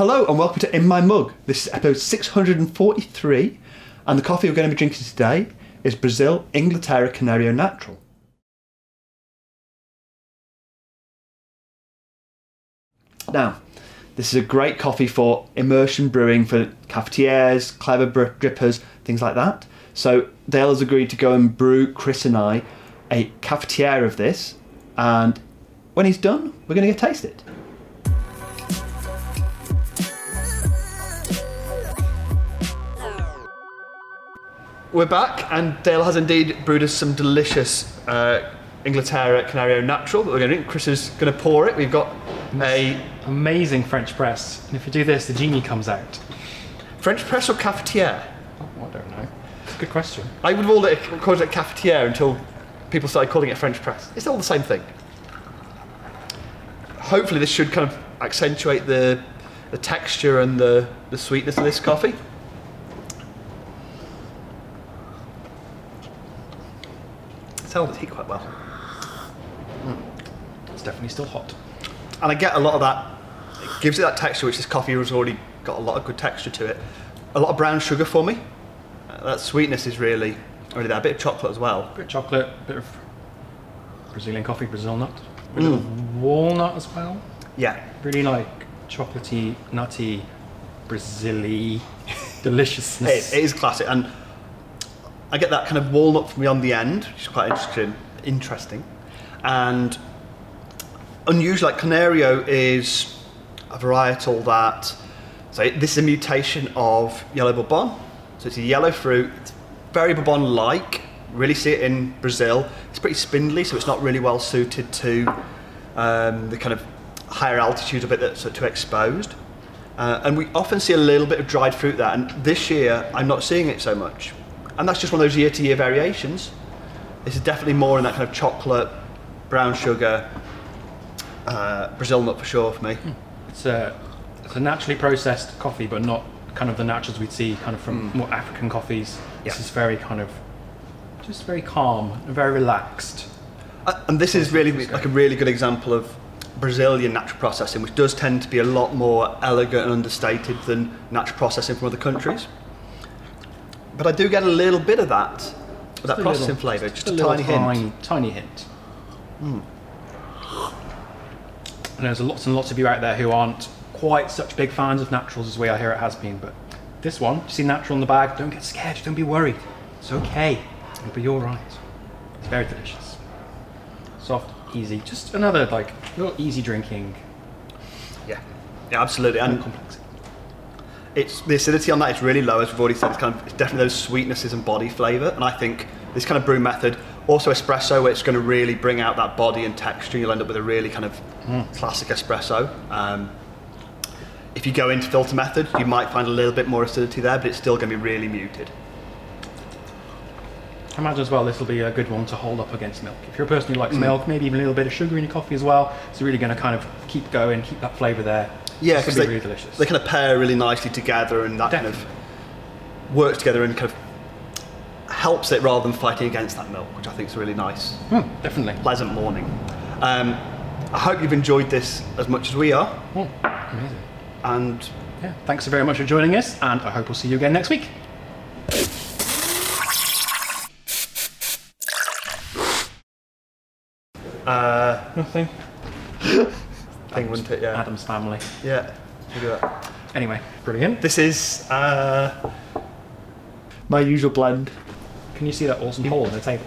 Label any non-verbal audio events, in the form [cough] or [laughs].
Hello and welcome to In My Mug. This is episode 643, and the coffee we're going to be drinking today is Brazil Inglaterra Canario Natural. Now, this is a great coffee for immersion brewing for cafetieres, clever drippers, things like that. So Dale has agreed to go and brew Chris and I a cafetiere of this, and when he's done, we're going to get taste We're back, and Dale has indeed brewed us some delicious uh, Inglaterra Canario Natural that we're going to drink. Chris is going to pour it. We've got a Amazing French press. And if you do this, the genie comes out. French press or cafetiere. Oh, I don't know. Good question. I would call it, call it cafetiere until people started calling it French press. It's all the same thing. Hopefully, this should kind of accentuate the, the texture and the, the sweetness of this coffee. Held its heat quite well. It's definitely still hot. and I get a lot of that. It gives it that texture, which this coffee has already got a lot of good texture to it. A lot of brown sugar for me. Uh, that sweetness is really, really there. A bit of chocolate as well. Bit of chocolate, bit of Brazilian coffee, Brazil nut. A of walnut as well. Yeah, Really like chocolatey, nutty, Brazil-y it, [laughs] deliciousness. it is classic, and I get that kind of walnut from beyond the end, which is quite interesting. Interesting, and unusual. Like Canario is a varietal that. So this is a mutation of yellow bourbon. So it's a yellow fruit. It's very bourbon-like. Really see it in Brazil. It's pretty spindly, so it's not really well suited to um, the kind of higher altitude of it that's too exposed. Uh, and we often see a little bit of dried fruit there. And this year, I'm not seeing it so much. And that's just one of those year-to-year variations. This is definitely more in that kind of chocolate, brown sugar, uh, Brazil nut for sure for me. It's a, it's a naturally processed coffee, but not kind of the naturals we'd see kind of from more African coffees. This is very kind of just very calm and very relaxed. Uh, and this is really like a really good example of Brazilian natural processing, which does tend to be a lot more elegant and understated than natural processing from other countries. But I do get a little bit of that, of that Just processing flavour, just, a, little tiny hint. tiny, tiny hint. And there's lots and lots of you out there who aren't quite such big fans of naturals as we are here at Has Bean, but this one, you see natural in the bag, don't get scared, don't be worried. It's okay. It'll be alright. It's very delicious. Soft, easy, just another like little easy drinking, Yeah, yeah, absolutely. And complex. It's the acidity on that is really low, as we've already said. It's kind of it's definitely those sweetnesses and body flavour. And I think this kind of brew method, also espresso, where it's going to really bring out that body and texture. You'll end up with a really kind of classic espresso. Um, if you go into filter method, you might find a little bit more acidity there, but it's still going to be really muted. I imagine as well this will be a good one to hold up against milk. If you're a person who likes milk, maybe even a little bit of sugar in your coffee as well, it's really going to kind of keep going, keep that flavour there. Yeah, because they, really delicious. they kind of pair really nicely together, and that kind of works together and kind of helps it rather than fighting against that milk, which I think is really nice. Hmm, definitely. pleasant morning. Um, I hope you've enjoyed this as much as we are, Oh, amazing. and Yeah, thanks very much for joining us, and I hope we'll see you again next week. uh, Nothing. [laughs] thing, wouldn't it? Yeah, Addams Family. yeah. we'll do that. Anyway, brilliant. This is uh, my usual blend. Can you see that awesome hole in the table?